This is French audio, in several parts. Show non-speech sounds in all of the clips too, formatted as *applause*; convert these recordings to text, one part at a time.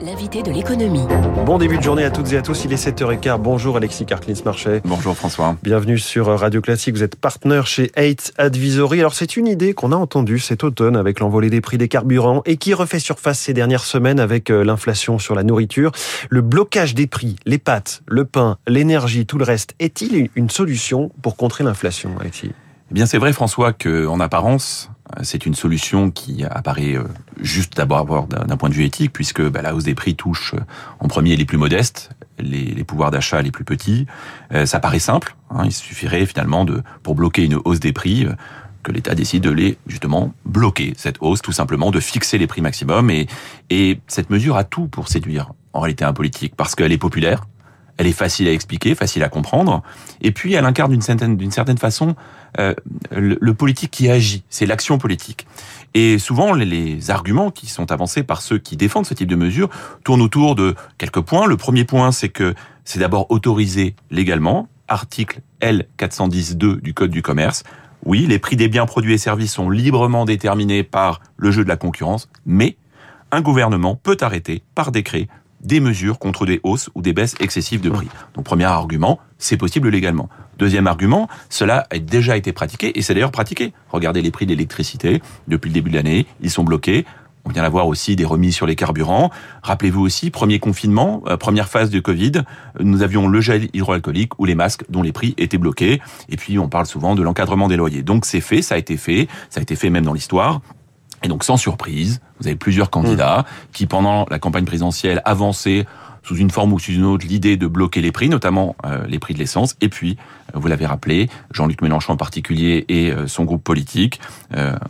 L'invité de l'économie. Bon début de journée à toutes et à tous, il est 7h15. Bonjour Alexis Carclins-Marchais. Bonjour François. Bienvenue sur Radio Classique, vous êtes partenaire chez 8 Advisory. Alors c'est une idée qu'on a entendue cet automne avec l'envolée des prix des carburants et qui refait surface ces dernières semaines avec euh, l'inflation sur la nourriture. Le blocage des prix, les pâtes, le pain, l'énergie, tout le reste, est-il une solution pour contrer l'inflation Alexis? Eh bien, c'est vrai, François, qu'en apparence, c'est une solution qui apparaît euh, juste d'abord d'un point de vue éthique, puisque bah, la hausse des prix touche euh, en premier les plus modestes, les, pouvoirs d'achat les plus petits. Euh, ça paraît simple. Hein, il suffirait finalement de, pour bloquer une hausse des prix, que l'État décide de les justement bloquer cette hausse, tout simplement de fixer les prix maximum. Et, et cette mesure a tout pour séduire en réalité un politique, parce qu'elle est populaire, elle est facile à expliquer, facile à comprendre, et puis elle incarne d'une certaine, façon euh, le, politique qui agit, c'est l'action politique. Et souvent, les, les, arguments qui sont avancés par ceux qui défendent ce type de mesures tournent autour de quelques points. Le premier point, c'est que c'est d'abord autorisé légalement, article L410.2 du Code du commerce. Oui, les prix des biens produits et services sont librement déterminés par le jeu de la concurrence, mais un gouvernement peut arrêter par décret des mesures contre des hausses ou des baisses excessives de prix. Donc premier argument, c'est possible légalement. Deuxième argument, cela a déjà été pratiqué et c'est d'ailleurs pratiqué. Regardez les prix de l'électricité depuis le début de l'année, ils sont bloqués. On vient d'avoir aussi des remises sur les carburants. Rappelez-vous aussi, premier confinement, euh, première phase de Covid, nous avions le gel hydroalcoolique ou les masques dont les prix étaient bloqués. Et puis on parle souvent de l'encadrement des loyers. Donc c'est fait, ça a été fait, ça a été fait même dans l'histoire. Et donc, sans surprise, vous avez plusieurs candidats qui, pendant la campagne présidentielle, avançaient sous une forme ou sous une autre l'idée de bloquer les prix, notamment euh, les prix de l'essence. Et puis, euh, vous l'avez rappelé, Jean-Luc Mélenchon en particulier et euh, son groupe politique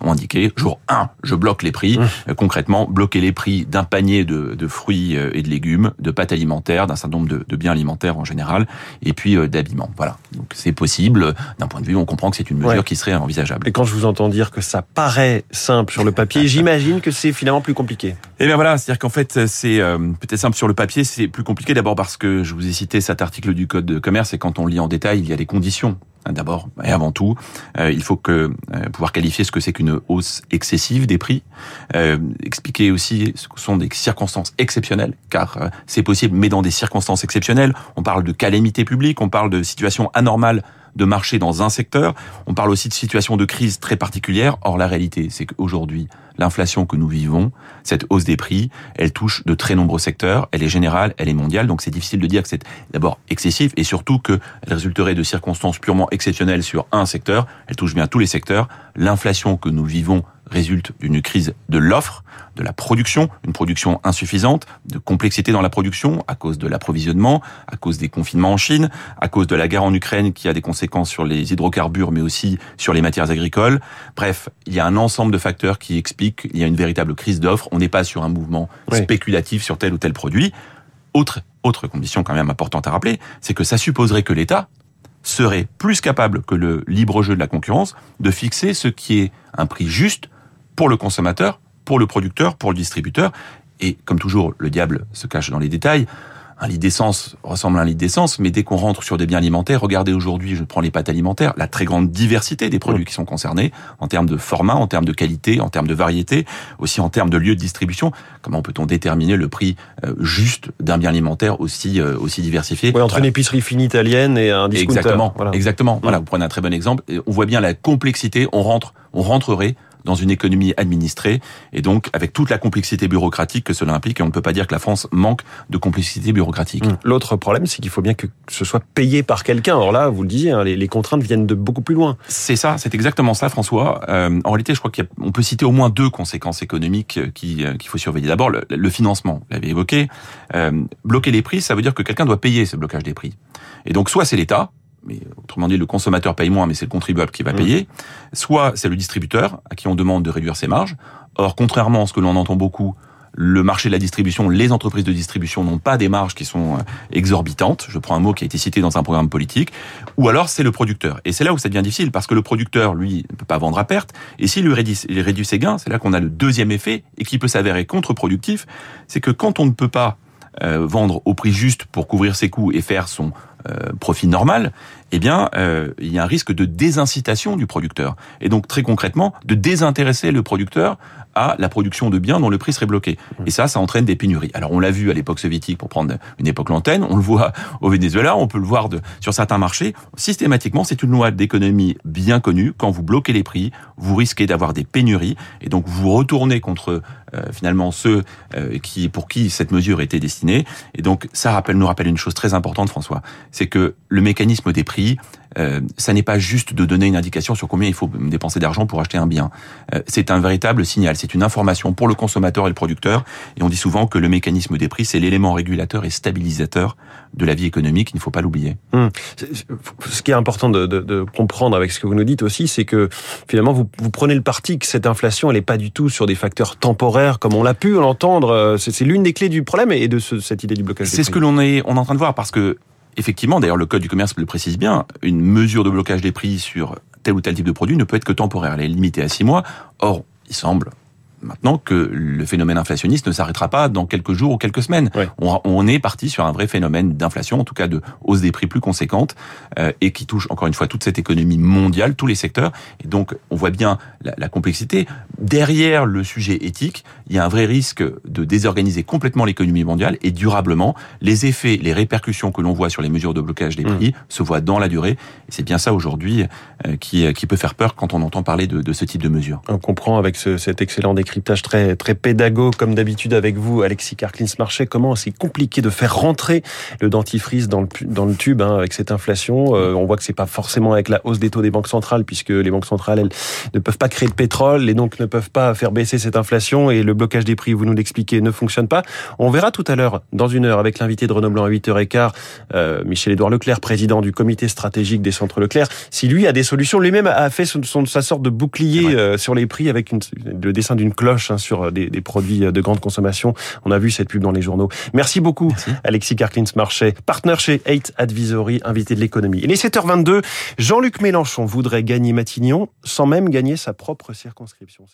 ont indiqué, jour 1, je bloque les prix. Mmh. concrètement, bloquer les prix d'un panier de, de, fruits et de légumes, de pâtes alimentaires, d'un certain nombre de, de, biens alimentaires en général, et puis d'habillement. Voilà. Donc c'est possible. D'un point de vue, on comprend que c'est une mesure qui serait envisageable. Et quand je vous entends dire que ça paraît simple sur le papier, *laughs* j'imagine que c'est finalement plus compliqué. Eh bien voilà, c'est-à-dire qu'en fait, c'est peut-être simple sur le papier, c'est plus compliqué d'abord parce que je vous ai cité cet article du Code de commerce et quand on lit en détail, il y a des conditions. D'abord et avant tout, euh, il faut que euh, pouvoir qualifier ce que c'est qu'une hausse excessive des prix, euh, expliquer aussi ce que sont des circonstances exceptionnelles, car c'est possible, mais dans des circonstances exceptionnelles. On parle de calamité publique, on parle de situation anormale de marché dans un secteur. On parle aussi de situations de crise très particulières. Or, la réalité, c'est qu'aujourd'hui, l'inflation que nous vivons, cette hausse des prix, elle touche de très nombreux secteurs. Elle est générale, elle est mondiale. Donc, c'est difficile de dire que c'est d'abord excessif et surtout qu'elle résulterait de circonstances purement exceptionnelles sur un secteur. Elle touche bien tous les secteurs. L'inflation que nous vivons résulte d'une crise de l'offre, de la production, une production insuffisante, de complexité dans la production à cause de l'approvisionnement, à cause des confinements en Chine, à cause de la guerre en Ukraine qui a des conséquences sur les hydrocarbures mais aussi sur les matières agricoles. Bref, il y a un ensemble de facteurs qui expliquent qu'il y a une véritable crise d'offre. On n'est pas sur un mouvement spéculatif sur tel ou tel produit. Autre, autre condition quand même importante à rappeler, c'est que ça supposerait que l'État serait plus capable que le libre jeu de la concurrence de fixer ce qui est un prix juste pour le consommateur, pour le producteur, pour le distributeur. Et comme toujours, le diable se cache dans les détails un lit d'essence ressemble à un lit d'essence, mais dès qu'on rentre sur des biens alimentaires, regardez aujourd'hui, je prends les pâtes alimentaires, la très grande diversité des produits qui sont concernés, en termes de format, en termes de qualité, en termes de variété, aussi en termes de lieu de distribution. Comment peut-on déterminer le prix euh, juste d'un bien alimentaire aussi euh, aussi diversifié? Entre une épicerie fine italienne et un discounter. Exactement, voilà. exactement. Voilà, mm. vous prenez un très bon exemple. On voit bien la complexité. On rentre, on rentrerait dans une économie administrée et donc avec toute la complexité bureaucratique que cela implique. Et on ne peut pas dire que la France manque de complexité bureaucréatique. Mmh. L'autre problème, c'est qu'il faut bien que ce soit payé par quelqu'un. Alors là, vous le disiez, hein, les, contraintes viennent de beaucoup plus loin. C'est ça, c'est exactement ça, François. Euh, en réalité, je crois qu'on peut citer au moins deux conséquences économiques euh, qui euh, qu'il faut surveiller. D'abord, le, le, financement, vous l'avez évoqué. bloquer les prix, ça veut dire que quelqu'un doit payer ce blocage des prix. Et donc, soit c'est l'État, mais autrement dit, le consommateur paye moins, mais c'est le contribuable qui va mmh. payer. Soit c'est le distributeur à qui on demande de réduire ses marges. Or, contrairement à ce que l'on entend beaucoup, le marché de la distribution, les entreprises de distribution n'ont pas des marges qui sont euh, exorbitantes. Je prends un mot qui a été cité dans un programme politique. Ou alors c'est le producteur. Et c'est là où ça devient difficile parce que le producteur, lui, ne peut pas vendre à perte. Et s'il lui réduit, il réduit ses gains, c'est là qu'on a le deuxième effet et qui peut s'avérer contre-productif. C'est que quand on ne peut pas euh, vendre au prix juste pour couvrir ses coûts et faire son euh, profit normal, eh bien, euh, il y a un risque de désincitation du producteur. Et donc, très concrètement, de désintéresser le producteur à la production de biens dont le prix serait bloqué. Et ça, ça entraîne des pénuries. Alors, on l'a vu à l'époque soviétique, pour prendre une époque lointaine, on le voit *laughs* au Venezuela, on peut le voir sur certains marchés. Systématiquement, c'est une loi d'économie bien connue. Quand vous bloquez les prix, vous risquez d'avoir des pénuries, et donc vous retournez contre euh, finalement ceux euh, qui pour qui cette mesure était destinée. Et donc, ça nous rappelle une chose très importante, François, c'est que le mécanisme des prix, euh, ça n'est pas juste de donner une indication sur combien il faut dépenser d'argent pour acheter un bien. Euh, c'est un véritable signal, c'est une information pour le consommateur et le producteur. Et on dit souvent que le mécanisme des prix, c'est l'élément régulateur et stabilisateur de la vie économique, il ne faut pas l'oublier. Hum. Ce qui est important de, de, de, comprendre avec ce que vous nous dites aussi, c'est que finalement, vous, vous, prenez le parti que cette inflation, elle n'est pas du tout sur des facteurs temporaires, comme on l'a pu l'entendre. Euh, c'est l'une des clés du problème et de ce, cette idée du blocage. C'est ce que l'on est, on est en train de voir, parce que effectivement, d'ailleurs, le code du commerce le précise bien, une mesure de blocage des prix sur tel ou tel type de produit ne peut être que temporaire. Elle est limitée à six mois. Or, il semble maintenant que le phénomène inflationniste ne s'arrêtera pas dans quelques jours ou quelques semaines. On, on, est parti sur un vrai phénomène d'inflation, en tout cas de hausse des prix plus conséquente, euh, et qui touche encore une fois toute cette économie mondiale, tous les secteurs. Et donc, on voit bien la, la, complexité. Derrière le sujet éthique, il y a un vrai risque de désorganiser complètement l'économie mondiale et durablement. Les effets, les répercussions que l'on voit sur les mesures de blocage des mmh. prix mmh. se voient dans la durée. Et c'est bien ça aujourd'hui euh, qui, qui peut faire peur quand on entend parler de, de ce type de mesures. On comprend avec ce, cet excellent décryptage très, très pédago, comme d'habitude avec vous, Alexis Karklins-Marchais, comment c'est compliqué de faire rentrer le dentifrice dans le, dans le tube hein, avec cette inflation? Euh, on voit que c'est pas forcément avec la hausse des taux des banques centrales, puisque les banques centrales, elles ne peuvent pas créer de pétrole et donc ne peuvent pas faire baisser cette inflation et le blocage des prix, vous nous l'expliquez, ne fonctionne pas. On verra tout à l'heure, dans une heure, avec l'invité de Renaud Blanc à 8h15, euh, Michel-Édouard Leclerc, président du comité stratégique des centres Leclerc, si lui a des solutions. Lui-même a fait son, son, sa sorte de bouclier euh, sur les prix avec une, le dessin d'une cloche hein, sur des, des, produits de grande consommation. On a vu cette pub dans les journaux. Merci beaucoup, Merci. Alexis Karklins-Marchais, partenaire chez 8 Advisory, invité de l'économie. Il est 7h22. Jean-Luc Mélenchon voudrait gagner Matignon sans même gagner sa propre circonscription.